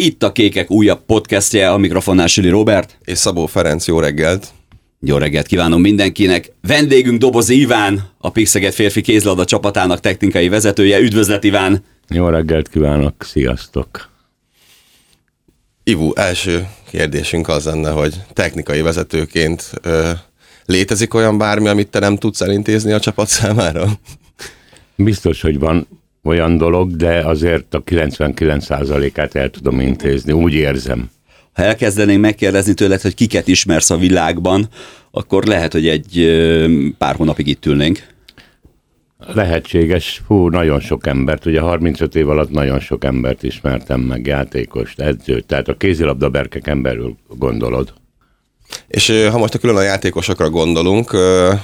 Itt a Kékek újabb podcastje, a mikrofonnál Süli Robert. És Szabó Ferenc, jó reggelt! Jó reggelt kívánom mindenkinek! Vendégünk Doboz Iván, a Pixeget férfi kézlabda csapatának technikai vezetője. Üdvözlet Iván! Jó reggelt kívánok, sziasztok! Ivu, első kérdésünk az lenne, hogy technikai vezetőként ö, létezik olyan bármi, amit te nem tudsz elintézni a csapat számára? Biztos, hogy van olyan dolog, de azért a 99%-át el tudom intézni, úgy érzem. Ha elkezdenénk megkérdezni tőled, hogy kiket ismersz a világban, akkor lehet, hogy egy pár hónapig itt ülnénk. Lehetséges, hú, nagyon sok embert, ugye 35 év alatt nagyon sok embert ismertem meg, játékost, edzőt, tehát a kézilabda berkek emberül gondolod. És ha most a külön a játékosokra gondolunk,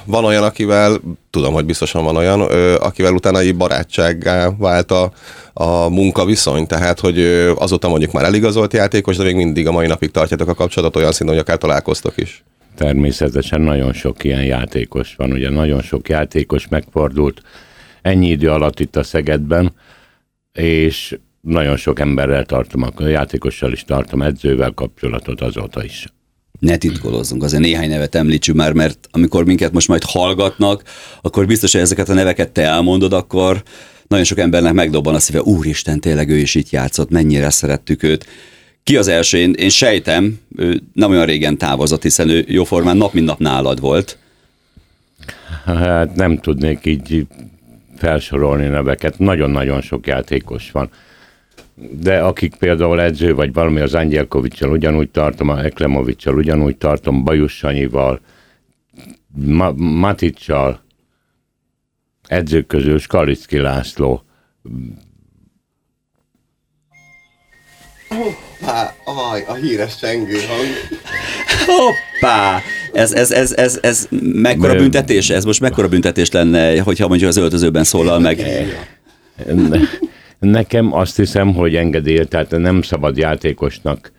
van olyan, akivel, tudom, hogy biztosan van olyan, akivel utána egy barátsággá vált a, a munkaviszony, tehát hogy azóta mondjuk már eligazolt játékos, de még mindig a mai napig tartjátok a kapcsolatot olyan szinten, hogy akár találkoztok is. Természetesen nagyon sok ilyen játékos van, ugye nagyon sok játékos megfordult ennyi idő alatt itt a Szegedben, és nagyon sok emberrel tartom, a játékossal is tartom, edzővel kapcsolatot azóta is ne titkolózzunk, azért néhány nevet említsük már, mert amikor minket most majd hallgatnak, akkor biztos, hogy ezeket a neveket te elmondod, akkor nagyon sok embernek megdobban a szíve, úristen, tényleg ő is itt játszott, mennyire szerettük őt. Ki az első? Én, én sejtem, ő nem olyan régen távozott, hiszen ő jóformán nap mint nap nálad volt. Hát nem tudnék így felsorolni neveket. Nagyon-nagyon sok játékos van de akik például edző vagy valami az Angyelkovicsal ugyanúgy tartom, a Eklemovicsal ugyanúgy tartom, Bajus Sanyival, Ma- Maticsal, edzők közül Skalicki László. Hoppá, aj, a híres csengő hang. Hoppá! Ez, ez, ez, ez, ez mekkora büntetés? Ez most mekkora büntetés lenne, hogyha mondjuk az öltözőben szólal meg? Nekem azt hiszem, hogy engedély, tehát nem szabad játékosnak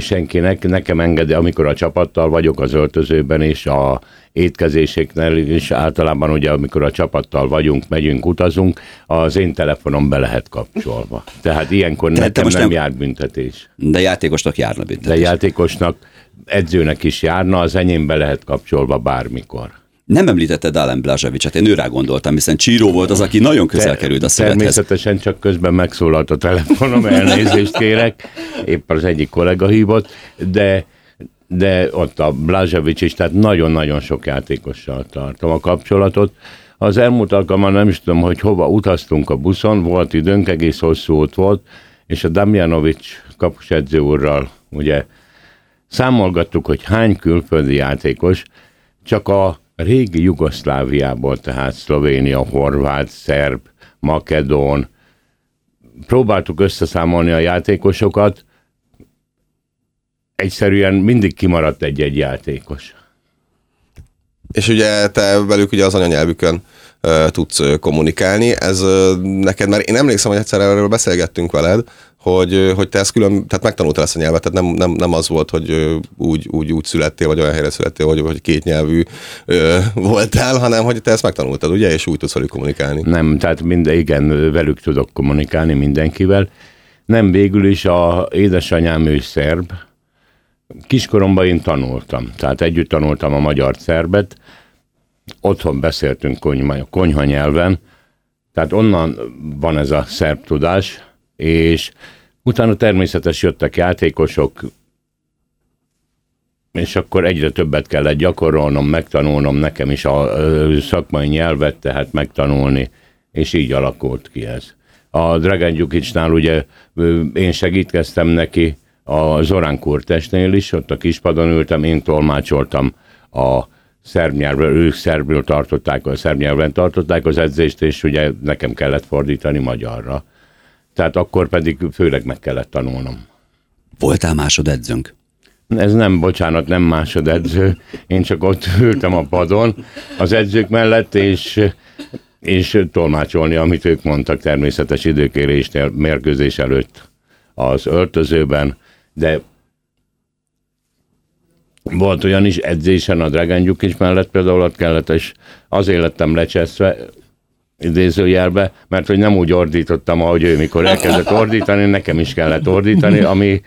senkinek, nekem engedi, amikor a csapattal vagyok az öltözőben, és a étkezéseknél is általában ugye, amikor a csapattal vagyunk, megyünk, utazunk, az én telefonom be lehet kapcsolva. Tehát ilyenkor te, nekem te nem, nem jár büntetés. De játékosnak járna büntetés. De játékosnak, edzőnek is járna, az enyém be lehet kapcsolva bármikor. Nem említetted Alen Blazsevicet, én őrá gondoltam, hiszen Csíró volt az, aki nagyon közel került a szövethez. Természetesen csak közben megszólalt a telefonom, elnézést kérek, épp az egyik kollega hívott, de de ott a Blazsevic is, tehát nagyon-nagyon sok játékossal tartom a kapcsolatot. Az elmúlt alkalommal nem is tudom, hogy hova utaztunk a buszon, volt időnk, egész hosszú út volt, és a Damjanovic kapusedző úrral ugye számolgattuk, hogy hány külföldi játékos, csak a régi Jugoszláviából, tehát Szlovénia, Horvát, Szerb, Makedón. Próbáltuk összeszámolni a játékosokat, egyszerűen mindig kimaradt egy-egy játékos. És ugye te velük ugye az anyanyelvükön tudsz kommunikálni, ez neked már, én emlékszem, hogy egyszer erről beszélgettünk veled, hogy, hogy te ezt külön, tehát megtanultál ezt a nyelvet, tehát nem, nem, nem az volt, hogy úgy, úgy, úgy születtél, vagy olyan helyre születtél, hogy, hogy két nyelvű ö, voltál, hanem hogy te ezt megtanultad, ugye, és úgy tudsz velük kommunikálni. Nem, tehát minden, igen, velük tudok kommunikálni mindenkivel. Nem, végül is a édesanyám ő szerb, kiskoromban én tanultam, tehát együtt tanultam a magyar szerbet, otthon beszéltünk konyha, konyha nyelven, tehát onnan van ez a szerb tudás, és utána természetes jöttek játékosok, és akkor egyre többet kellett gyakorolnom, megtanulnom nekem is a szakmai nyelvet, tehát megtanulni, és így alakult ki ez. A Dragan Gyukicsnál ugye én segítkeztem neki a Zorán Kurtesnél is, ott a kispadon ültem, én tolmácsoltam a szerb nyelvről, ők szerbről tartották, a szerb nyelven tartották az edzést, és ugye nekem kellett fordítani magyarra. Tehát akkor pedig főleg meg kellett tanulnom. Voltál másodedzőnk? Ez nem, bocsánat, nem másodedző. Én csak ott ültem a padon az edzők mellett, és, és tolmácsolni, amit ők mondtak természetes időkérésnél, mérkőzés előtt az öltözőben, de volt olyan is edzésen a Dragon is mellett például ott kellett, és azért lettem lecseszve, idézőjelbe, mert hogy nem úgy ordítottam, ahogy ő mikor elkezdett ordítani, nekem is kellett ordítani, ami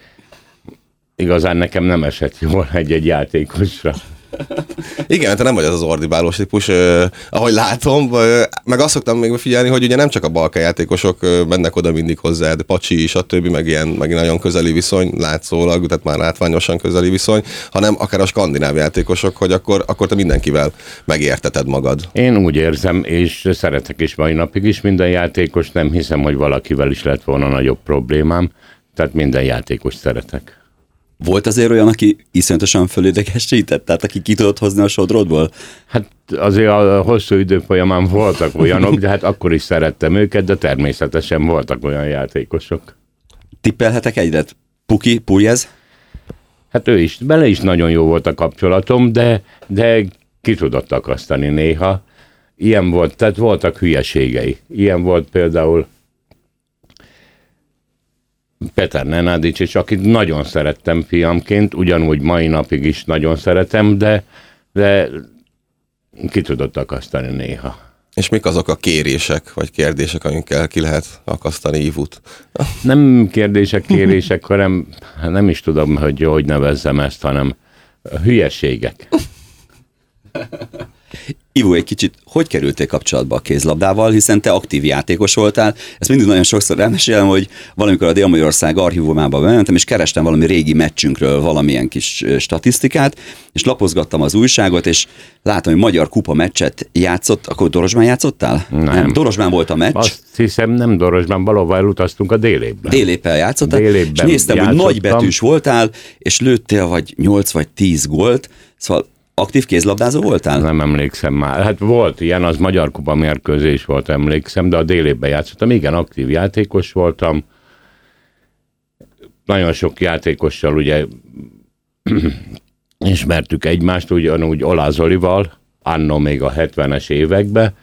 igazán nekem nem esett jól egy-egy játékosra. Igen, te nem vagy az az ordibálós típus, eh, ahogy látom, eh, meg azt szoktam még figyelni, hogy ugye nem csak a balka játékosok eh, mennek oda mindig hozzád, Pacsi, stb., meg ilyen meg nagyon közeli viszony, látszólag, tehát már látványosan közeli viszony, hanem akár a skandináv játékosok, hogy akkor, akkor te mindenkivel megérteted magad. Én úgy érzem, és szeretek is mai napig is minden játékos, nem hiszem, hogy valakivel is lett volna nagyobb problémám, tehát minden játékos szeretek. Volt azért olyan, aki iszonyatosan fölidegesített, tehát aki ki tudott hozni a sodrodból? Hát azért a hosszú idő folyamán voltak olyanok, de hát akkor is szerettem őket, de természetesen voltak olyan játékosok. Tippelhetek egyet? Puki, Pujez? Hát ő is, bele is nagyon jó volt a kapcsolatom, de, de ki tudott akasztani néha. Ilyen volt, tehát voltak hülyeségei. Ilyen volt például Peter Nenádics, és akit nagyon szerettem fiamként, ugyanúgy mai napig is nagyon szeretem, de, de ki tudott akasztani néha. És mik azok a kérések, vagy kérdések, amikkel ki lehet akasztani ívut? Nem kérdések, kérések, hanem hát nem is tudom, hogy hogy nevezzem ezt, hanem hülyeségek. Ivo, egy kicsit hogy kerültél kapcsolatba a kézlabdával, hiszen te aktív játékos voltál. Ezt mindig nagyon sokszor elmesélem, hogy valamikor a Dél-Magyarország archívumába bementem, és kerestem valami régi meccsünkről valamilyen kis statisztikát, és lapozgattam az újságot, és látom, hogy magyar kupa meccset játszott, akkor Dorosban játszottál? Nem. nem Dorosban volt a meccs. Azt hiszem, nem Dorosban, valahol elutaztunk a délében. Déléppel játszottál, Délében és néztem, játszottam. hogy nagybetűs voltál, és lőttél vagy 8 vagy 10 gólt, szóval aktív kézlabdázó voltál? Nem emlékszem már. Hát volt ilyen, az Magyar Kupa mérkőzés volt, emlékszem, de a délében játszottam. Igen, aktív játékos voltam. Nagyon sok játékossal ugye ismertük egymást, ugyanúgy Olá Zolival, anno még a 70-es években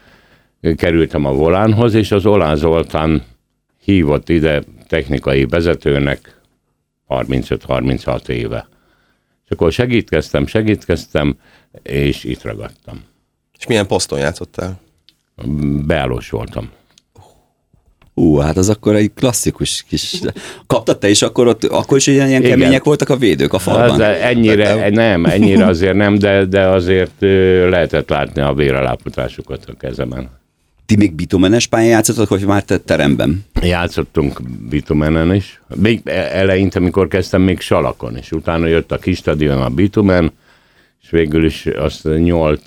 kerültem a volánhoz, és az Olá Zoltán hívott ide technikai vezetőnek 35-36 éve. És akkor segítkeztem, segítkeztem, és itt ragadtam. És milyen poszton játszottál? Beállós voltam. Ú, hát az akkor egy klasszikus kis... Kaptad te is akkor ott, akkor is ilyen, ilyen kemények voltak a védők a falban? Hát, de ennyire, nem, ennyire azért nem, de, de azért lehetett látni a vérelápotásukat a kezemen. Ti még bitumenes pályán játszottatok, vagy már te teremben? Játszottunk bitumenen is. Még eleinte, amikor kezdtem, még salakon is. Utána jött a kis stadion, a bitumen, és végül is azt 8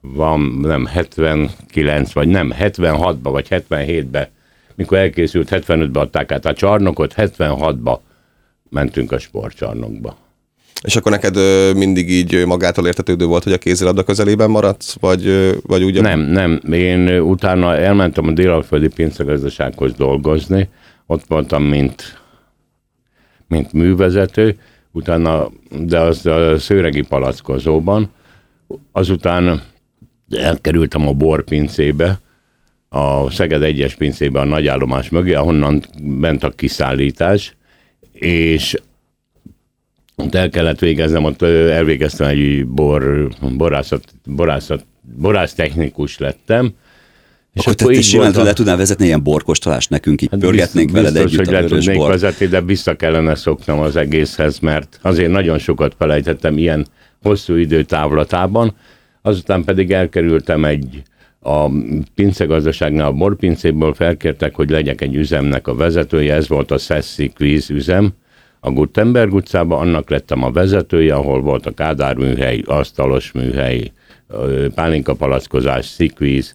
van, nem 79, vagy nem, 76-ba, vagy 77-be, mikor elkészült, 75-be adták át a csarnokot, 76-ba mentünk a sportcsarnokba. És akkor neked mindig így magától értetődő volt, hogy a kézilabda közelében maradsz, vagy, vagy úgy? Nem, nem. Én utána elmentem a délalföldi pincegazdasághoz dolgozni, ott voltam, mint, mint művezető, utána, de az a szőregi palackozóban, azután elkerültem a borpincébe, a Szeged egyes pincébe a nagyállomás mögé, ahonnan ment a kiszállítás, és ott el kellett végeznem, ott elvégeztem egy bor, borászat, borászat, borász technikus lettem. És akkor te, te simán le tudnál vezetni ilyen borkostolást nekünk, így hát pörgetnénk biztos, veled biztos, együtt hogy a le tudnék vezetni, de vissza kellene szoknom az egészhez, mert azért nagyon sokat felejtettem ilyen hosszú idő távlatában. Azután pedig elkerültem egy a pincegazdaságnál, a borpincéből felkértek, hogy legyek egy üzemnek a vezetője, ez volt a Szesszi Quiz üzem, a Gutenberg utcában, annak lettem a vezetője, ahol volt a Kádár műhely, asztalos műhely, ö, pálinka palackozás, szikvíz,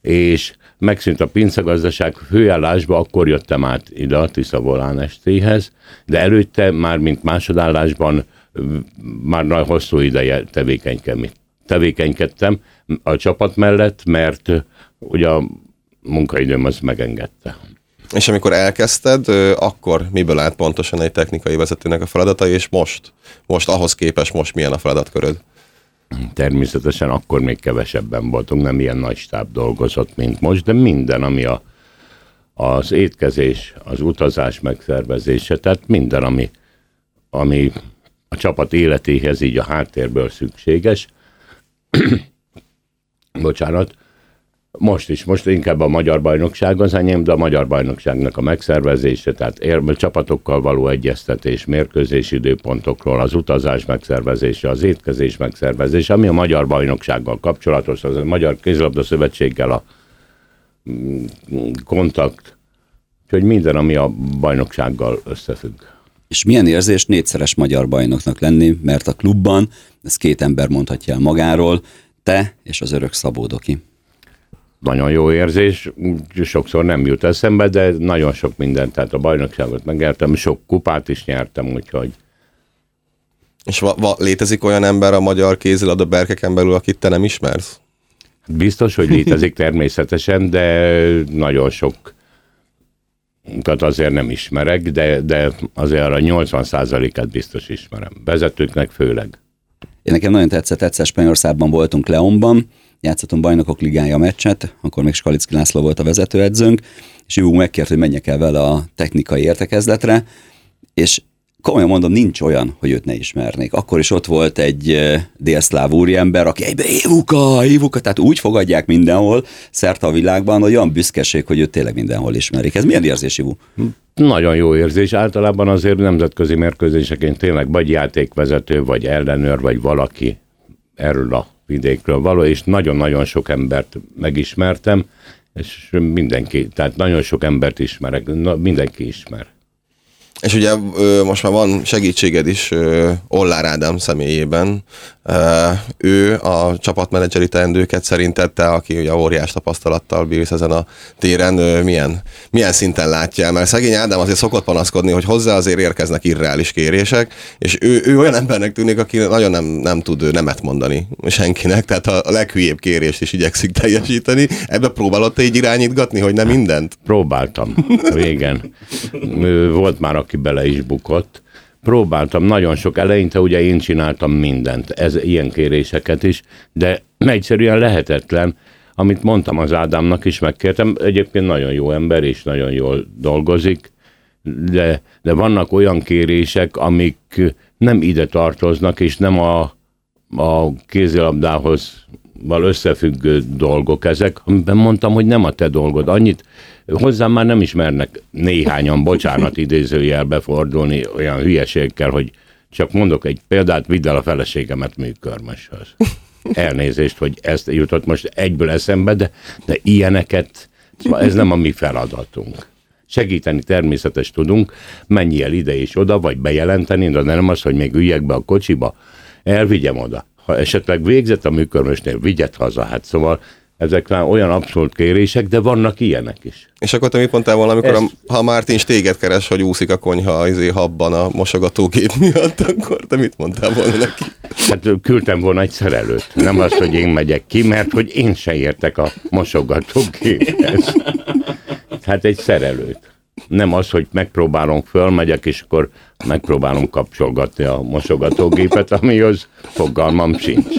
és megszűnt a pincegazdaság főállásba, akkor jöttem át ide a Tisza Volán estéhez, de előtte már, mint másodállásban, már nagy hosszú ideje tevékenykedtem, a csapat mellett, mert ugye a munkaidőm az megengedte. És amikor elkezdted, akkor miből állt pontosan egy technikai vezetőnek a feladata, és most? Most ahhoz képest most milyen a feladatköröd? Természetesen akkor még kevesebben voltunk, nem ilyen nagy stáb dolgozott, mint most, de minden, ami a, az étkezés, az utazás megszervezése, tehát minden, ami, ami a csapat életéhez így a háttérből szükséges. Bocsánat, Most is, most inkább a magyar bajnokság az enyém, de a magyar bajnokságnak a megszervezése, tehát ér, csapatokkal való egyeztetés, mérkőzés időpontokról, az utazás megszervezése, az étkezés megszervezése, ami a magyar bajnoksággal kapcsolatos, az a Magyar Kézilabda Szövetséggel a mm, kontakt, úgyhogy minden, ami a bajnoksággal összefügg. És milyen érzés négyszeres magyar bajnoknak lenni, mert a klubban, ez két ember mondhatja el magáról, te és az örök Szabódoki nagyon jó érzés, sokszor nem jut eszembe, de nagyon sok mindent, tehát a bajnokságot megnyertem, sok kupát is nyertem, úgyhogy és va- va- létezik olyan ember a magyar kézilabda berkeken belül, akit te nem ismersz? Biztos, hogy létezik természetesen, de nagyon sok tehát azért nem ismerek, de, de azért a 80%-át biztos ismerem. Vezetőknek főleg. Én nekem nagyon tetszett, egyszer Spanyolországban voltunk Leonban, játszottunk bajnokok ligája meccset, akkor még Skalicki László volt a vezetőedzőnk, és Ivo megkért, hogy menjek el vele a technikai értekezletre, és komolyan mondom, nincs olyan, hogy őt ne ismernék. Akkor is ott volt egy délszláv úriember, aki egybe Évuka, Évuka, tehát úgy fogadják mindenhol, szerte a világban, hogy olyan büszkeség, hogy őt tényleg mindenhol ismerik. Ez milyen érzés, Ivu? Nagyon jó érzés. Általában azért nemzetközi mérkőzéseként tényleg vagy játékvezető, vagy ellenőr, vagy valaki erről a vidékről való, és nagyon-nagyon sok embert megismertem, és mindenki, tehát nagyon sok embert ismerek, na, mindenki ismer. És ugye most már van segítséged is Ollár Ádám személyében. Ő a csapatmenedzseri teendőket szerinted te, aki ugye óriás tapasztalattal bírsz ezen a téren, milyen, milyen szinten látja Mert szegény Ádám azért szokott panaszkodni, hogy hozzá azért érkeznek irreális kérések, és ő, ő olyan embernek tűnik, aki nagyon nem, nem tud nemet mondani senkinek, tehát a leghülyébb kérést is igyekszik teljesíteni. Ebbe próbálod te így irányítgatni, hogy nem mindent? Próbáltam, régen. Volt már, aki bele is bukott. Próbáltam nagyon sok, eleinte ugye én csináltam mindent, ez ilyen kéréseket is, de egyszerűen lehetetlen, amit mondtam az Ádámnak is, megkértem, egyébként nagyon jó ember, és nagyon jól dolgozik, de, de vannak olyan kérések, amik nem ide tartoznak, és nem a, a kézilabdához val összefüggő dolgok ezek, amiben mondtam, hogy nem a te dolgod. Annyit hozzám már nem ismernek néhányan, bocsánat idézőjelbe fordulni olyan hülyeségkel, hogy csak mondok egy példát, vidd el a feleségemet műkörmöshöz. Elnézést, hogy ezt jutott most egyből eszembe, de, de ilyeneket, szóval ez nem a mi feladatunk. Segíteni természetes tudunk, menj el ide és oda, vagy bejelenteni, de nem az, hogy még üljek be a kocsiba, elvigyem oda. Ha esetleg végzett a műkörmösnél, vigyet haza. Hát szóval ezek már olyan abszolút kérések, de vannak ilyenek is. És akkor te mit mondtál volna, amikor Ez... a, ha Mártin téged keres, hogy úszik a konyha izé, habban a mosogatógép miatt, akkor te mit mondtál volna neki? Hát küldtem volna egy szerelőt. Nem az, hogy én megyek ki, mert hogy én se értek a mosogatógéphez. Hát egy szerelőt. Nem az, hogy megpróbálom, fölmegyek, és akkor megpróbálom kapcsolgatni a mosogatógépet, ami az fogalmam sincs.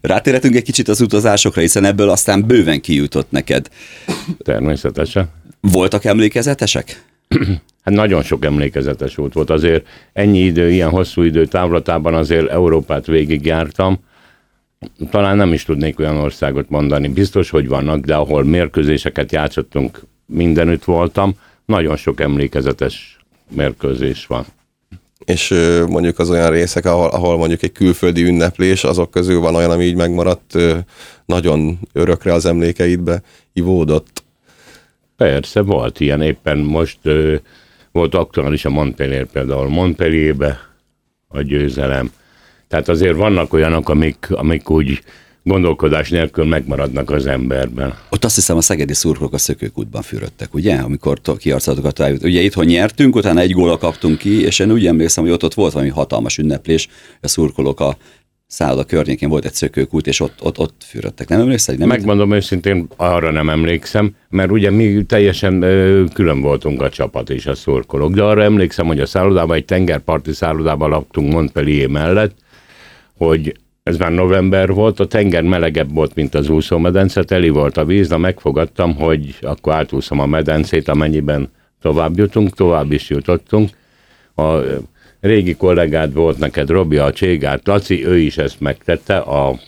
Rátérhetünk egy kicsit az utazásokra, hiszen ebből aztán bőven kijutott neked. Természetesen. Voltak emlékezetesek? Hát nagyon sok emlékezetes út volt. Azért ennyi idő, ilyen hosszú idő távlatában azért Európát végigjártam. Talán nem is tudnék olyan országot mondani. Biztos, hogy vannak, de ahol mérkőzéseket játszottunk, mindenütt voltam. Nagyon sok emlékezetes mérkőzés van és mondjuk az olyan részek, ahol, ahol mondjuk egy külföldi ünneplés, azok közül van olyan, ami így megmaradt nagyon örökre az emlékeidbe ivódott. Persze, volt ilyen éppen most volt aktuális a Montpellier például Montpellierbe a győzelem. Tehát azért vannak olyanok, amik, amik úgy gondolkodás nélkül megmaradnak az emberben. Ott azt hiszem a szegedi szurkolók a szökőkútban fürödtek, ugye? Amikor kiarcatokat rájött. Ugye itthon nyertünk, utána egy góla kaptunk ki, és én úgy emlékszem, hogy ott, ott volt valami hatalmas ünneplés, a szurkolók a szálloda környékén volt egy szökőkút, és ott, ott, ott fürödtek. Nem emlékszel? Nem Megmondom őszintén, arra nem emlékszem, mert ugye mi teljesen ö, külön voltunk a csapat és a szurkolók, de arra emlékszem, hogy a szállodában, egy tengerparti szállodában laktunk Montpellier mellett, hogy ez már november volt, a tenger melegebb volt, mint az úszómedence, teli volt a víz, de megfogadtam, hogy akkor átúszom a medencét, amennyiben tovább jutunk, tovább is jutottunk. A régi kollégád volt neked, Robi, a Cségát, Laci, ő is ezt megtette, a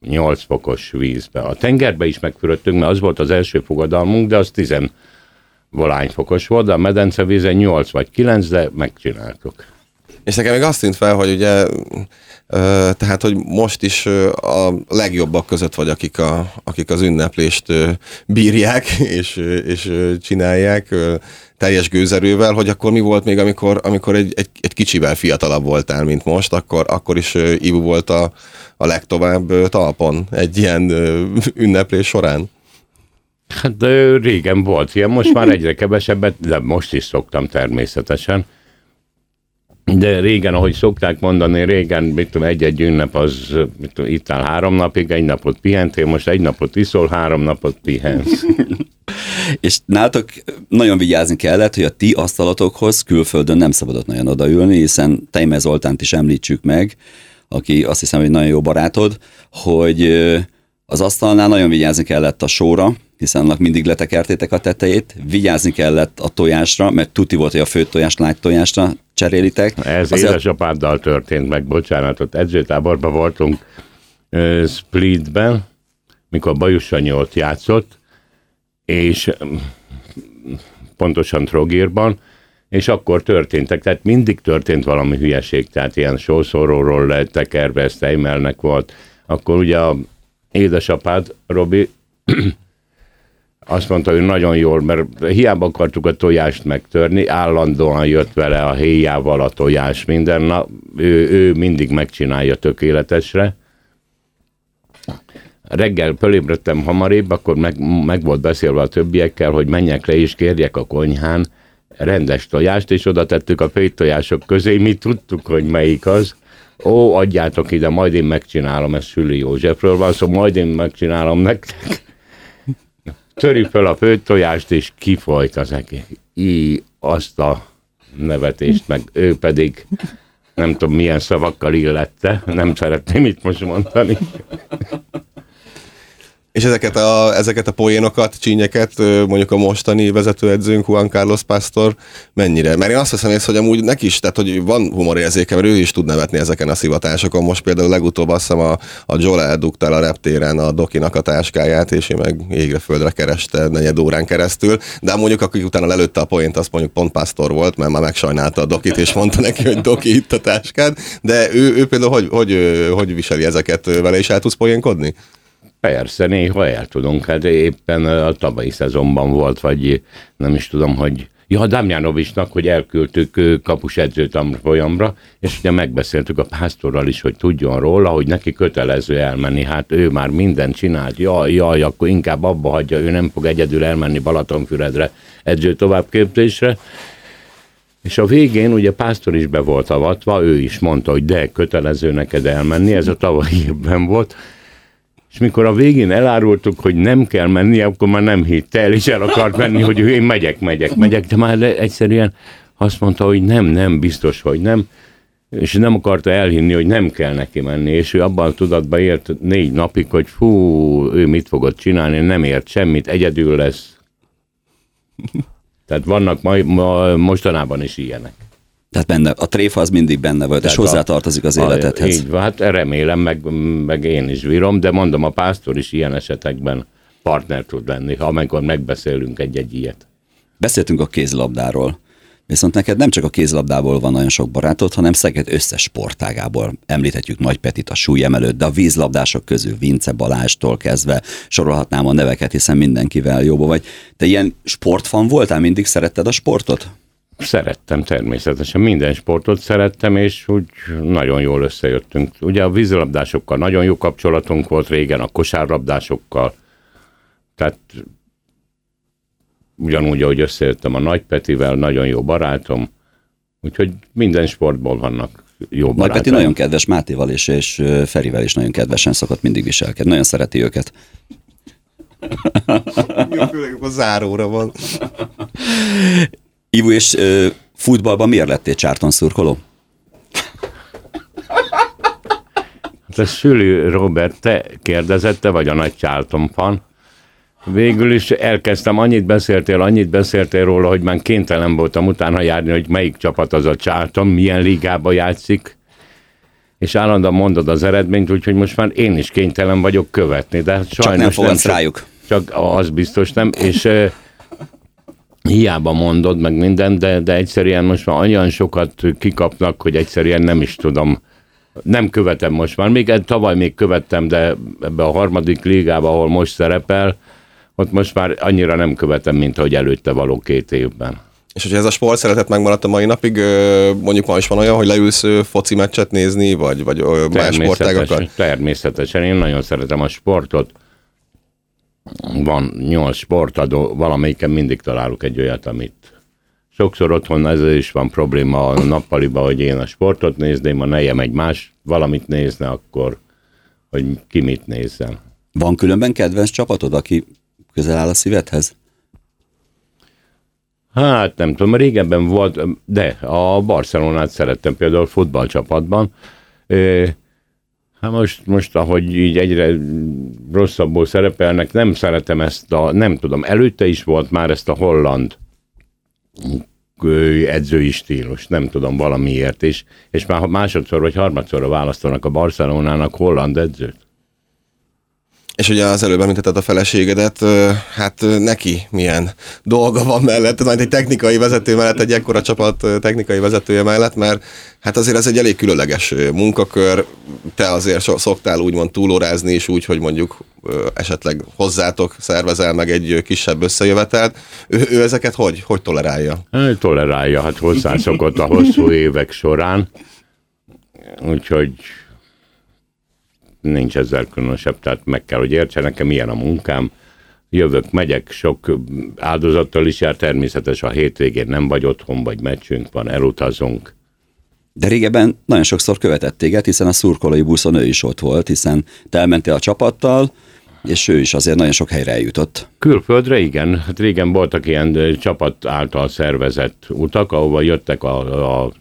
8 fokos vízbe. A tengerbe is megfürödtünk, mert az volt az első fogadalmunk, de az 10 volány fokos volt, de a medencevízen 8 vagy 9, de megcsináltuk. És nekem még azt tűnt fel, hogy ugye, tehát, hogy most is a legjobbak között vagy, akik, a, akik az ünneplést bírják és, és csinálják teljes gőzerővel, hogy akkor mi volt még, amikor, amikor egy, egy, egy kicsivel fiatalabb voltál, mint most, akkor, akkor is Ivu volt a, a legtovább talpon egy ilyen ünneplés során? Hát de régen volt ilyen, most már egyre kevesebbet, de most is szoktam természetesen. De régen, ahogy szokták mondani, régen, mit tudom, egy-egy ünnep az, mit tudom, itt áll három napig, egy napot pihentél, most egy napot iszol, három napot pihensz. És nálatok nagyon vigyázni kellett, hogy a ti asztalatokhoz külföldön nem szabadott nagyon odaülni, hiszen Tejme Zoltánt is említsük meg, aki azt hiszem, hogy nagyon jó barátod, hogy az asztalnál nagyon vigyázni kellett a sóra, hiszen annak mindig letekertétek a tetejét, vigyázni kellett a tojásra, mert tuti volt, hogy a főtt tojást lágy tojásra cserélitek. Ez Azért... édesapáddal történt meg, bocsánat, ott edzőtáborban voltunk uh, Splitben, mikor Bajus ott játszott, és pontosan Trogírban, és akkor történtek, tehát mindig történt valami hülyeség, tehát ilyen sószoróról tekerve, ezt Eimelnek volt, akkor ugye a édesapád, Robi, azt mondta, hogy nagyon jól, mert hiába akartuk a tojást megtörni, állandóan jött vele a héjával a tojás minden nap, ő, ő mindig megcsinálja tökéletesre. Reggel fölébredtem hamarébb, akkor meg, meg volt beszélve a többiekkel, hogy menjek le és kérjek a konyhán rendes tojást, és oda tettük a tojások közé, mi tudtuk, hogy melyik az. Ó, adjátok ide, majd én megcsinálom, ez Süli Józsefről van, szóval majd én megcsinálom nektek töri fel a főtojást, és kifolyt az egész. Í, azt a nevetést, meg ő pedig nem tudom milyen szavakkal illette, nem szeretném itt most mondani. És ezeket a, ezeket a poénokat, csínyeket mondjuk a mostani vezetőedzőnk Juan Carlos Pastor mennyire? Mert én azt hiszem ész, hogy amúgy neki is, tehát hogy van humorérzéke, mert ő is tud nevetni ezeken a szivatásokon. Most például legutóbb azt hiszem a, a Joel eldugtál a reptéren a Dokinak a táskáját, és én meg égre földre kereste negyed órán keresztül. De mondjuk akik utána lelőtte a poént, az mondjuk pont Pastor volt, mert már megsajnálta a Dokit, és mondta neki, hogy Doki itt a táskád. De ő, ő például hogy, hogy, hogy viseli ezeket vele, is el tudsz poénkodni? Persze, néha el tudunk. Hát éppen a tavalyi szezonban volt, vagy nem is tudom, hogy Ja, Damjanovicsnak, hogy elküldtük kapus edzőt folyamra, és ugye megbeszéltük a pásztorral is, hogy tudjon róla, hogy neki kötelező elmenni. Hát ő már mindent csinált, jaj, jaj, akkor inkább abba hagyja, ő nem fog egyedül elmenni Balatonfüredre edző továbbképzésre. És a végén ugye Pásztor is be volt avatva, ő is mondta, hogy de kötelező neked elmenni, ez a tavalyi évben volt, és mikor a végén elárultuk, hogy nem kell menni, akkor már nem hitte el, és el akart menni, hogy én megyek, megyek, megyek, de már egyszerűen azt mondta, hogy nem, nem, biztos, hogy nem, és nem akarta elhinni, hogy nem kell neki menni, és ő abban a tudatban élt négy napig, hogy fú, ő mit fogott csinálni, nem ért semmit, egyedül lesz. Tehát vannak ma, ma, mostanában is ilyenek. Tehát benne, a tréfa az mindig benne volt, Tehát és hozzátartozik az életedhez. Így van, hát remélem, meg, meg én is bírom, de mondom, a pásztor is ilyen esetekben partner tud lenni, ha amikor megbeszélünk egy-egy ilyet. Beszéltünk a kézlabdáról. Viszont neked nem csak a kézlabdából van nagyon sok barátod, hanem Szeged összes sportágából. Említhetjük Nagy Petit a súlyemelőt, de a vízlabdások közül Vince Balástól kezdve sorolhatnám a neveket, hiszen mindenkivel jóba vagy. Te ilyen sportfan voltál, mindig szeretted a sportot? Szerettem természetesen, minden sportot szerettem, és úgy nagyon jól összejöttünk. Ugye a vízilabdásokkal nagyon jó kapcsolatunk volt régen, a kosárlabdásokkal, tehát ugyanúgy, ahogy összejöttem a Nagypetivel, nagyon jó barátom, úgyhogy minden sportból vannak jó barátok. Nagypeti nagyon kedves Mátéval és, és Ferivel is nagyon kedvesen szokott mindig viselkedni, nagyon szereti őket. Jó, főleg a záróra van. Ivo, és ö, futballban miért lettél csárton szurkoló? Hát Süli Robert, te kérdezett, te vagy a nagy Charlton fan. Végül is elkezdtem, annyit beszéltél, annyit beszéltél róla, hogy már kénytelen voltam utána járni, hogy melyik csapat az a Charlton, milyen ligába játszik. és állandóan mondod az eredményt, úgyhogy most már én is kénytelen vagyok követni, de hát Csak nem fogadsz rájuk. Csak az biztos nem, és hiába mondod meg minden, de, de egyszerűen most már olyan sokat kikapnak, hogy egyszerűen nem is tudom, nem követem most már. Még tavaly még követtem, de ebbe a harmadik ligába, ahol most szerepel, ott most már annyira nem követem, mint ahogy előtte való két évben. És hogyha ez a sport szeretet megmaradt a mai napig, mondjuk ma is van olyan, hogy leülsz foci meccset nézni, vagy, vagy más sportágakat? Természetesen, én nagyon szeretem a sportot. Van nyolc sportadó, valamelyiken mindig találok egy olyat, amit sokszor otthon ezzel is van probléma a nappaliba, hogy én a sportot nézném, a nejem egy más valamit nézne, akkor hogy ki mit nézzen. Van különben kedvenc csapatod, aki közel áll a szívedhez? Hát nem tudom, régebben volt, de a Barcelonát szerettem például futballcsapatban. Hát most, most, ahogy így egyre rosszabbul szerepelnek, nem szeretem ezt a, nem tudom, előtte is volt már ezt a holland edzői stílus, nem tudom valamiért, és, és már másodszor vagy harmadszorra választanak a Barcelonának holland edzőt. És ugye az előbb említetted a feleségedet, hát neki milyen dolga van mellett, majd egy technikai vezető mellett, egy ekkora csapat technikai vezetője mellett, mert hát azért ez egy elég különleges munkakör, te azért szoktál úgymond túlórázni is úgy, hogy mondjuk esetleg hozzátok szervezel meg egy kisebb összejövetelt. Ő, ő ezeket hogy, hogy tolerálja? Ő tolerálja, hát hozzászokott a hosszú évek során, úgyhogy nincs ezzel különösebb, tehát meg kell, hogy értse nekem, milyen a munkám, jövök, megyek, sok áldozattal is jár, természetes a hétvégén nem vagy otthon, vagy meccsünk van, elutazunk. De régebben nagyon sokszor követett téged, hiszen a szurkolói buszon ő is ott volt, hiszen te elmentél a csapattal, és ő is azért nagyon sok helyre eljutott. Külföldre igen, hát régen voltak ilyen csapat által szervezett utak, ahova jöttek a, a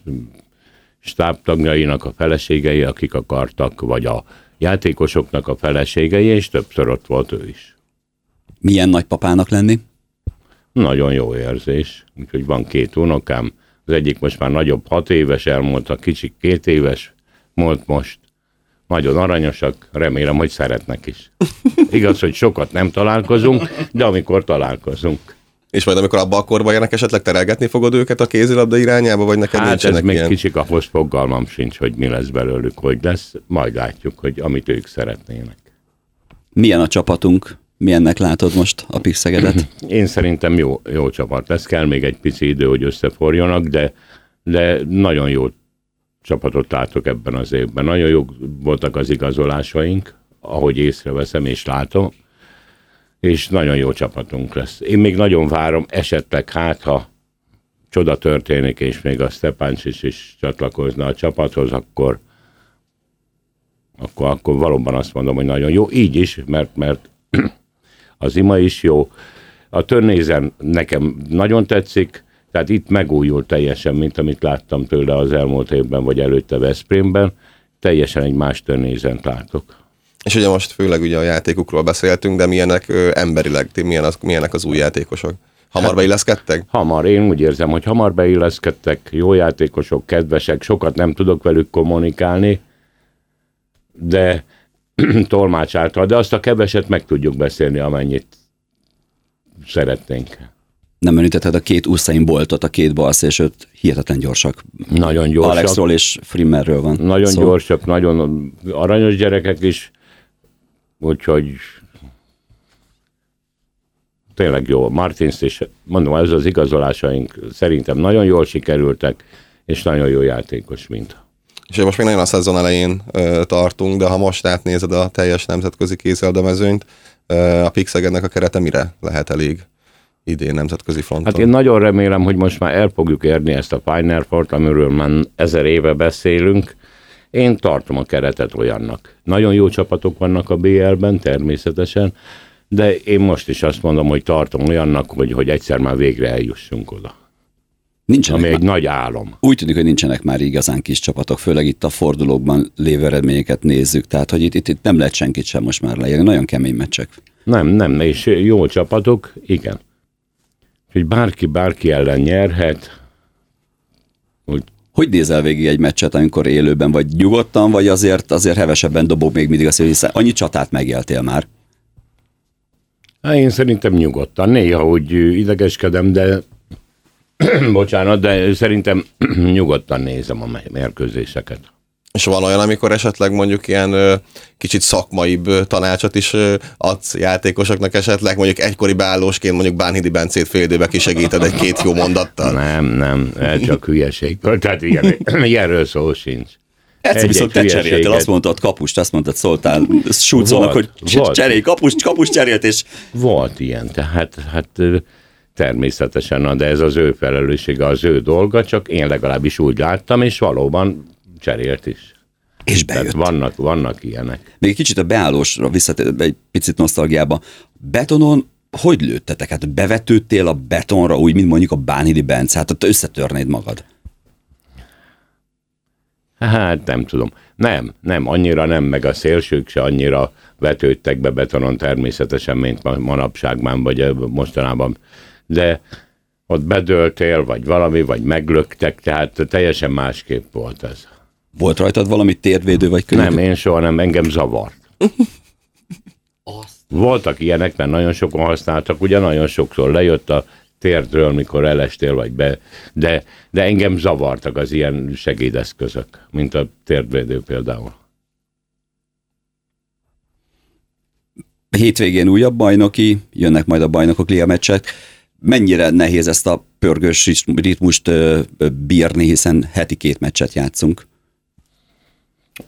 stábtagjainak a feleségei, akik akartak, vagy a játékosoknak a feleségei, és többször ott volt ő is. Milyen nagypapának lenni? Nagyon jó érzés, úgyhogy van két unokám, az egyik most már nagyobb, hat éves, elmúlt a kicsi két éves, múlt most. Nagyon aranyosak, remélem, hogy szeretnek is. Igaz, hogy sokat nem találkozunk, de amikor találkozunk. És majd amikor abba a korba jönnek, esetleg terelgetni fogod őket a kézilabda irányába, vagy neked hát nincsenek ez még ilyen? kicsik, ahhoz fogalmam sincs, hogy mi lesz belőlük, hogy lesz, majd látjuk, hogy amit ők szeretnének. Milyen a csapatunk? Milyennek látod most a Pixegedet? Én szerintem jó, jó csapat lesz, kell még egy pici idő, hogy összeforjanak, de, de nagyon jó csapatot látok ebben az évben. Nagyon jók voltak az igazolásaink, ahogy észreveszem és látom, és nagyon jó csapatunk lesz. Én még nagyon várom, esetleg hát, ha csoda történik, és még a Stepáncsis is csatlakozna a csapathoz, akkor, akkor, akkor valóban azt mondom, hogy nagyon jó. Így is, mert, mert az ima is jó. A törnézen nekem nagyon tetszik, tehát itt megújult teljesen, mint amit láttam tőle az elmúlt évben, vagy előtte Veszprémben. Teljesen egy más törnézent látok. És ugye most főleg ugye a játékukról beszéltünk, de milyenek ö, emberileg, ti milyen az, milyenek az új játékosok? Hamar hát, beilleszkedtek? Hamar, én úgy érzem, hogy hamar beilleszkedtek, jó játékosok, kedvesek, sokat nem tudok velük kommunikálni, de tolmács által, de azt a keveset meg tudjuk beszélni, amennyit szeretnénk. Nem említetted a két Usain Boltot, a két balszélsőt, hihetetlen gyorsak. Nagyon gyorsak. Alexról és Frimmerről van Nagyon szó. gyorsak, nagyon aranyos gyerekek is, úgyhogy tényleg jó. Martins is, mondom, ez az igazolásaink szerintem nagyon jól sikerültek, és nagyon jó játékos mint. És most még nagyon a szezon elején ö, tartunk, de ha most átnézed a teljes nemzetközi kézilabdamezőnyt, a Pixegennek a kerete mire lehet elég idén nemzetközi fronton? Hát én nagyon remélem, hogy most már el fogjuk érni ezt a Final Four-t, amiről már ezer éve beszélünk. Én tartom a keretet olyannak. Nagyon jó csapatok vannak a BL-ben, természetesen, de én most is azt mondom, hogy tartom olyannak, hogy, hogy egyszer már végre eljussunk oda. Nincsenek Ami már, egy nagy álom. úgy tűnik, hogy nincsenek már igazán kis csapatok, főleg itt a fordulókban lévő eredményeket nézzük, tehát hogy itt, itt, itt nem lehet senkit sem most már leírni, nagyon kemény meccsek. Nem, nem, és jó csapatok, igen. Hogy bárki bárki ellen nyerhet, úgy Hogy nézel végig egy meccset, amikor élőben vagy nyugodtan, vagy azért, azért hevesebben dobog még mindig szív, hiszen annyi csatát megéltél már? Hát én szerintem nyugodtan. Néha úgy idegeskedem, de bocsánat, de szerintem nyugodtan nézem a mérkőzéseket. És van olyan, amikor esetleg mondjuk ilyen ö, kicsit szakmaibb ö, tanácsot is ö, adsz játékosoknak esetleg, mondjuk egykori beállósként mondjuk Bánhidi Bencét fél időbe kisegíted egy-két jó mondattal. Nem, nem, ez csak hülyeség. Tehát ilyen, ilyenről szó sincs. Egyszer viszont te cseréltél, azt mondtad kapust, azt mondtad, szóltál Schulzónak, hogy volt. cserélj kapust, kapust cserélt, és... Volt ilyen, tehát hát természetesen, de ez az ő felelőssége, az ő dolga, csak én legalábbis úgy láttam, és valóban cserélt is. És bejött. Tehát vannak, vannak ilyenek. Még egy kicsit a beállósra visszatér, egy picit nosztalgiába. Betonon hogy lőttetek? Hát bevetődtél a betonra, úgy, mint mondjuk a Bánhidi Bence, hát ott összetörnéd magad. Hát nem tudom. Nem, nem, annyira nem, meg a szélsők se annyira vetődtek be betonon természetesen, mint manapságban, vagy mostanában. De ott bedöltél, vagy valami, vagy meglöktek, tehát teljesen másképp volt ez. Volt rajtad valami térvédő, vagy könyv? Nem, én soha nem, engem zavart. Voltak ilyenek, mert nagyon sokan használtak, ugye nagyon sokszor lejött a térdről, mikor elestél vagy be, de, de engem zavartak az ilyen segédeszközök, mint a térdvédő például. Hétvégén újabb bajnoki, jönnek majd a bajnokok liga meccsek. Mennyire nehéz ezt a pörgős ritmust bírni, hiszen heti két meccset játszunk?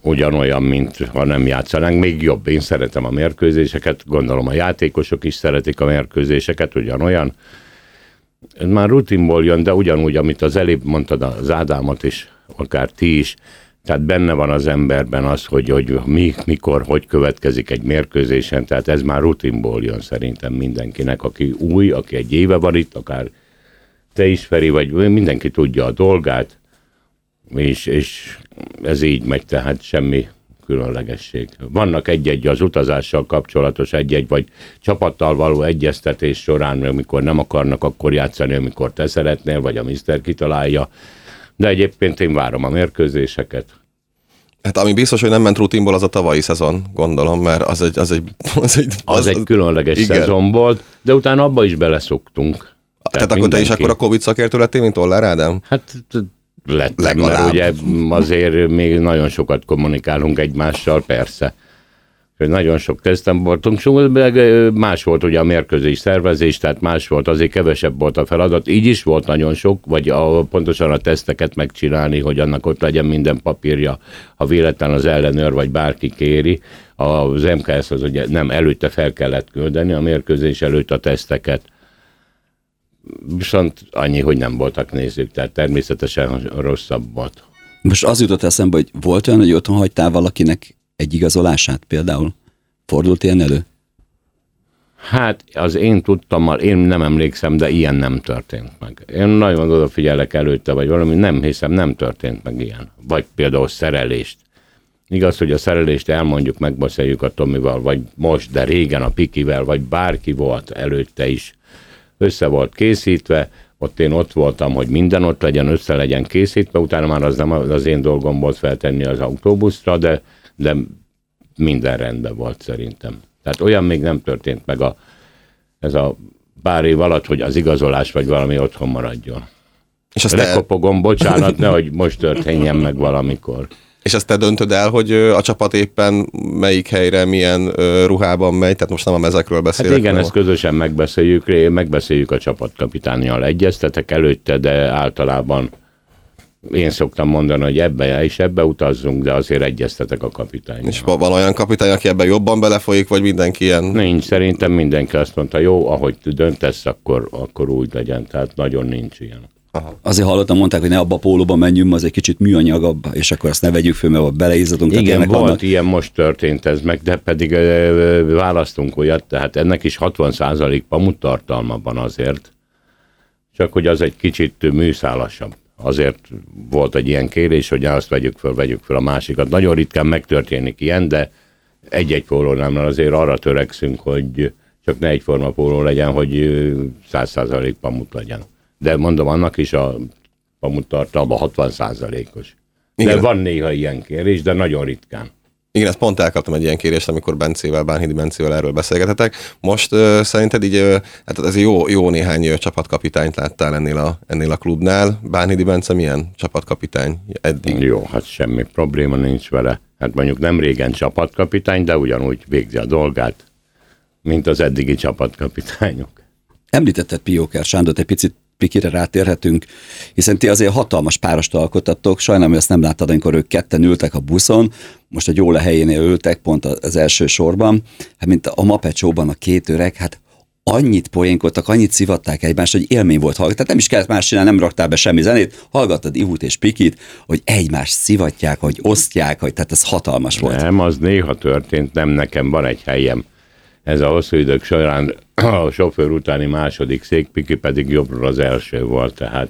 Ugyanolyan, mint ha nem játszanánk, még jobb. Én szeretem a mérkőzéseket, gondolom a játékosok is szeretik a mérkőzéseket, ugyanolyan. Már rutinból jön, de ugyanúgy, amit az elébb mondtad az Ádámot is, akár ti is, tehát benne van az emberben az, hogy, hogy mi, mikor, hogy következik egy mérkőzésen, tehát ez már rutinból jön szerintem mindenkinek, aki új, aki egy éve van itt, akár te is, Feri, vagy mindenki tudja a dolgát, és, és ez így megy, tehát semmi különlegesség. Vannak egy-egy az utazással kapcsolatos egy-egy, vagy csapattal való egyeztetés során, amikor nem akarnak akkor játszani, amikor te szeretnél, vagy a Mister kitalálja. De egyébként én várom a mérkőzéseket. Hát ami biztos, hogy nem ment rutinból, az a tavalyi szezon, gondolom, mert az egy... Az egy, az egy, az, az egy különleges igen. szezon volt, de utána abba is beleszoktunk. Tehát, Tehát akkor te is akkor a Covid szakértő lettél, mint Ollár Ádám? Hát lettem, Legalább. mert ugye azért még nagyon sokat kommunikálunk egymással, persze. Nagyon sok tesztem voltunk, más volt ugye a mérkőzés szervezés, tehát más volt, azért kevesebb volt a feladat. Így is volt nagyon sok, vagy a, pontosan a teszteket megcsinálni, hogy annak ott legyen minden papírja, ha véletlen az ellenőr vagy bárki kéri. Az MKS az ugye nem előtte fel kellett küldeni a mérkőzés előtt a teszteket viszont annyi, hogy nem voltak nézők, tehát természetesen rosszabb volt. Most az jutott eszembe, hogy volt olyan, hogy otthon hagytál valakinek egy igazolását például? Fordult ilyen elő? Hát az én tudtam, én nem emlékszem, de ilyen nem történt meg. Én nagyon odafigyelek előtte, vagy valami, nem hiszem, nem történt meg ilyen. Vagy például szerelést. Igaz, hogy a szerelést elmondjuk, megbeszéljük a Tomival, vagy most, de régen a Pikivel, vagy bárki volt előtte is össze volt készítve, ott én ott voltam, hogy minden ott legyen, össze legyen készítve, utána már az nem az én dolgom volt feltenni az autóbuszra, de, de minden rendben volt szerintem. Tehát olyan még nem történt meg a, ez a pár év alatt, hogy az igazolás vagy valami otthon maradjon. És azt Lekopogom, bocsánat, nehogy most történjen meg valamikor. És ezt te döntöd el, hogy a csapat éppen melyik helyre, milyen ruhában megy, tehát most nem a mezekről beszélek. Hát igen, ezt közösen megbeszéljük, megbeszéljük a csapatkapitányjal, egyeztetek előtte, de általában én szoktam mondani, hogy ebbe és ebbe utazzunk, de azért egyeztetek a kapitányjal. És van olyan kapitány, aki ebben jobban belefolyik, vagy mindenki ilyen? Nincs, szerintem mindenki azt mondta, jó, ahogy döntesz, akkor, akkor úgy legyen, tehát nagyon nincs ilyen. Aha. Azért hallottam, mondták, hogy ne abba a pólóba menjünk, az egy kicsit műanyagabb, és akkor azt ne vegyük föl, mert beleizzadunk. Igen, volt vannak... ilyen, most történt ez meg, de pedig választunk olyat, tehát ennek is 60% pamut tartalma van azért, csak hogy az egy kicsit műszálasabb. Azért volt egy ilyen kérés, hogy azt vegyük föl, vegyük föl a másikat. Nagyon ritkán megtörténik ilyen, de egy-egy nem, azért arra törekszünk, hogy csak ne egyforma póló legyen, hogy 100% pamut legyen de mondom, annak is a pamuttartalma 60 százalékos. De van néha ilyen kérés, de nagyon ritkán. Igen, ezt pont elkaptam egy ilyen kérést, amikor Bencével, Bánhidi Bencével erről beszélgetetek. Most uh, szerinted így, uh, hát ez jó, jó néhány uh, csapatkapitányt láttál ennél a, ennél a klubnál. Bánhidi Bence milyen csapatkapitány eddig? Jó, hát semmi probléma nincs vele. Hát mondjuk nem régen csapatkapitány, de ugyanúgy végzi a dolgát, mint az eddigi csapatkapitányok. Említetted Pióker Sándort, egy picit Pikire rátérhetünk, hiszen ti azért hatalmas párost alkottattok, sajnálom, hogy ezt nem láttad, amikor ők ketten ültek a buszon, most a Gyóla helyénél ültek, pont az első sorban, hát mint a Mapecsóban a két öreg, hát annyit poénkodtak, annyit szivatták egymást, hogy élmény volt hallgatni. Tehát nem is kellett más csinálni, nem raktál be semmi zenét, hallgattad Ihut és Pikit, hogy egymást szivatják, hogy osztják, hogy tehát ez hatalmas volt. Nem, az néha történt, nem nekem van egy helyem. Ez a hosszú idők során a sofőr utáni második szék, Piki pedig jobbról az első volt, tehát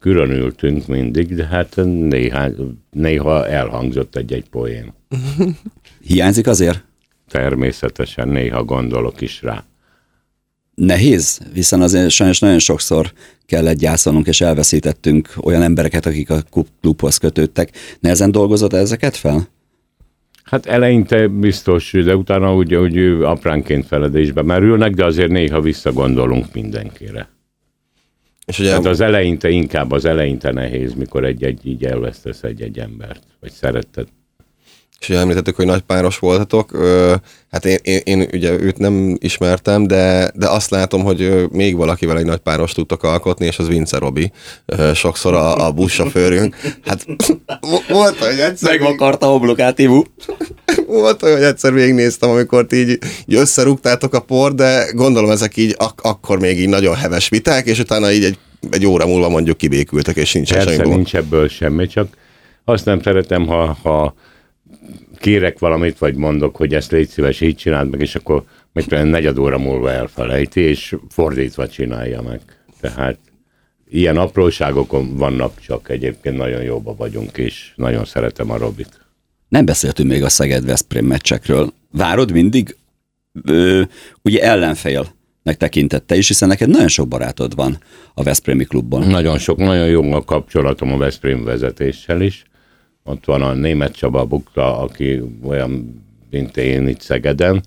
külön ültünk mindig, de hát néha, néha elhangzott egy-egy poén. Hiányzik azért? Természetesen néha gondolok is rá. Nehéz, hiszen azért sajnos nagyon sokszor kellett gyászolnunk, és elveszítettünk olyan embereket, akik a klubhoz kötődtek. Nehezen dolgozott ezeket fel? Hát eleinte biztos, de utána úgy, úgy apránként feledésbe merülnek, de azért néha visszagondolunk mindenkire. És ugye, Hát az eleinte inkább az eleinte nehéz, mikor egy-egy így elvesztesz egy-egy embert, vagy szeretted. És ugye említettük, hogy nagy páros voltatok. Ö, hát én, én, én, ugye őt nem ismertem, de, de azt látom, hogy még valakivel egy nagy páros tudtok alkotni, és az Vince Robi. Ö, sokszor a, a buszsofőrünk. Hát vo- volt, hogy egyszer... Megvakarta a homlokát, Ivu. Volt olyan, hogy egyszer végignéztem, amikor ti így, így összerúgtátok a por, de gondolom ezek így ak- akkor még így nagyon heves viták, és utána így egy, egy óra múlva mondjuk kibékültek, és nincs Persze semmi gond. nincs ebből semmi, csak azt nem szeretem, ha, ha kérek valamit, vagy mondok, hogy ezt légy szíves, így csináld meg, és akkor mit tudom, negyed óra múlva elfelejti, és fordítva csinálja meg. Tehát ilyen apróságokon vannak csak egyébként nagyon jóba vagyunk, és nagyon szeretem a Robit. Nem beszéltünk még a Szeged-Veszprém meccsekről. Várod mindig? Ö, ugye ellenfélnek tekintette is, hiszen neked nagyon sok barátod van a Veszprémi klubban. Nagyon sok, nagyon jó a kapcsolatom a Veszprém vezetéssel is. Ott van a német Csaba Bukta, aki olyan, mint én itt Szegeden.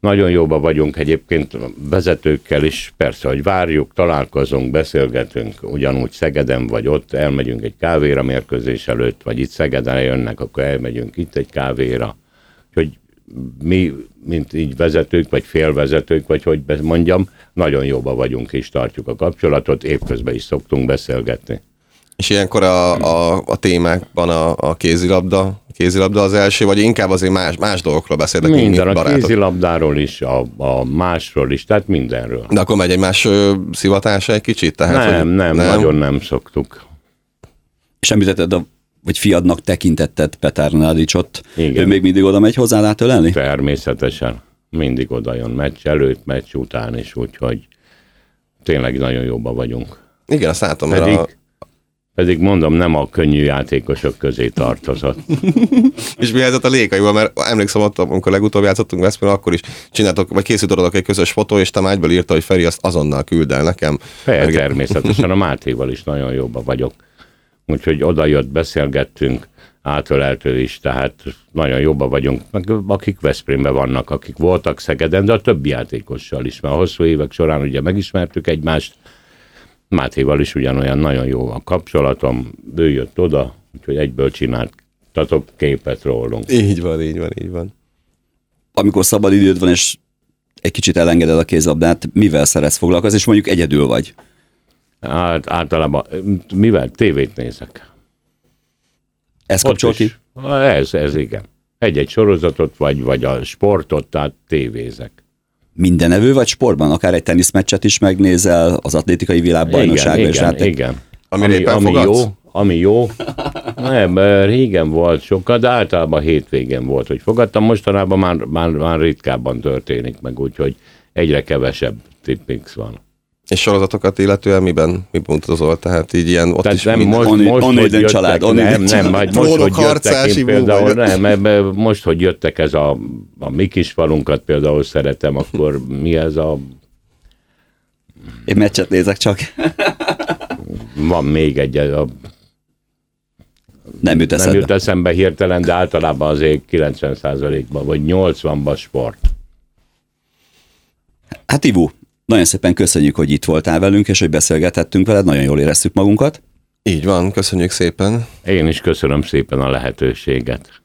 Nagyon jóba vagyunk egyébként vezetőkkel is, persze, hogy várjuk, találkozunk, beszélgetünk, ugyanúgy Szegeden vagy ott, elmegyünk egy kávéra mérkőzés előtt, vagy itt Szegeden jönnek, akkor elmegyünk itt egy kávéra. Hogy mi, mint így vezetők, vagy félvezetők, vagy hogy mondjam, nagyon jóba vagyunk és tartjuk a kapcsolatot, évközben is szoktunk beszélgetni. És ilyenkor a, a, a témákban a, a kézilabda, a kézilabda az első, vagy inkább azért más, más dolgokról beszélnek, mint Minden, mint a barátok. kézilabdáról is, a, a másról is, tehát mindenről. De akkor megy egymás szivatása egy kicsit? Tehát, nem, hogy nem, nem, nagyon nem szoktuk. És említetted, a, vagy fiadnak tekintetted Petár Nádicsot. Igen. Ő még mindig oda megy hozzá átölelni? Természetesen. Mindig oda jön meccs előtt, meccs után is, úgyhogy tényleg nagyon jóban vagyunk. Igen, azt látom, mert Pedig, a, pedig mondom, nem a könnyű játékosok közé tartozott. és mi helyzet a lékaival, mert emlékszem ott, amikor legutóbb játszottunk Veszprém, akkor is csináltok, vagy készítottatok egy közös fotó, és te egyből írta, hogy Feri azt azonnal küld el nekem. Meg- természetesen a Mátéval is nagyon jóban vagyok. Úgyhogy oda jött, beszélgettünk, átöleltő is, tehát nagyon jóban vagyunk, meg akik Veszprémben vannak, akik voltak Szegeden, de a többi játékossal is, mert a hosszú évek során ugye megismertük egymást, Mátéval is ugyanolyan nagyon jó a kapcsolatom, ő jött oda, úgyhogy egyből csináltatok képet rólunk. Így van, így van, így van. Amikor szabad időd van, és egy kicsit elengeded a kézlabdát, mivel szeretsz foglalkozni, és mondjuk egyedül vagy. Hát általában, mivel tévét nézek. Ez kapcsol ki? Ez, ez igen. Egy-egy sorozatot, vagy, vagy a sportot, tehát tévézek. Mindenevő vagy sportban? Akár egy teniszmeccset is megnézel, az atlétikai világbajnokságra igen, is igen, rátek- igen. Amire Ami, ami fogadsz? jó, ami jó. Nem, régen volt sokkal, de általában hétvégén volt, hogy fogadtam. Mostanában már, már, már ritkábban történik meg, úgyhogy egyre kevesebb tippix van. És sorozatokat illetően miben, miben utazol? Tehát így ilyen ott Tehát is nem minden... most, Onni- most Onnéden hogy jöttek, család, Onnéden nem, nem, család. majd most, hogy jöttek, én például, nem, ebbe most, hogy jöttek ez a, a mi kis falunkat például szeretem, akkor mi ez a Én meccset nézek csak. van még egy, a, Nem jut nem eszedbe. jut eszembe hirtelen, de általában azért 90%-ban, vagy 80-ban sport. Hát Ivu, nagyon szépen köszönjük, hogy itt voltál velünk, és hogy beszélgethettünk veled, nagyon jól éreztük magunkat. Így van, köszönjük szépen. Én is köszönöm szépen a lehetőséget.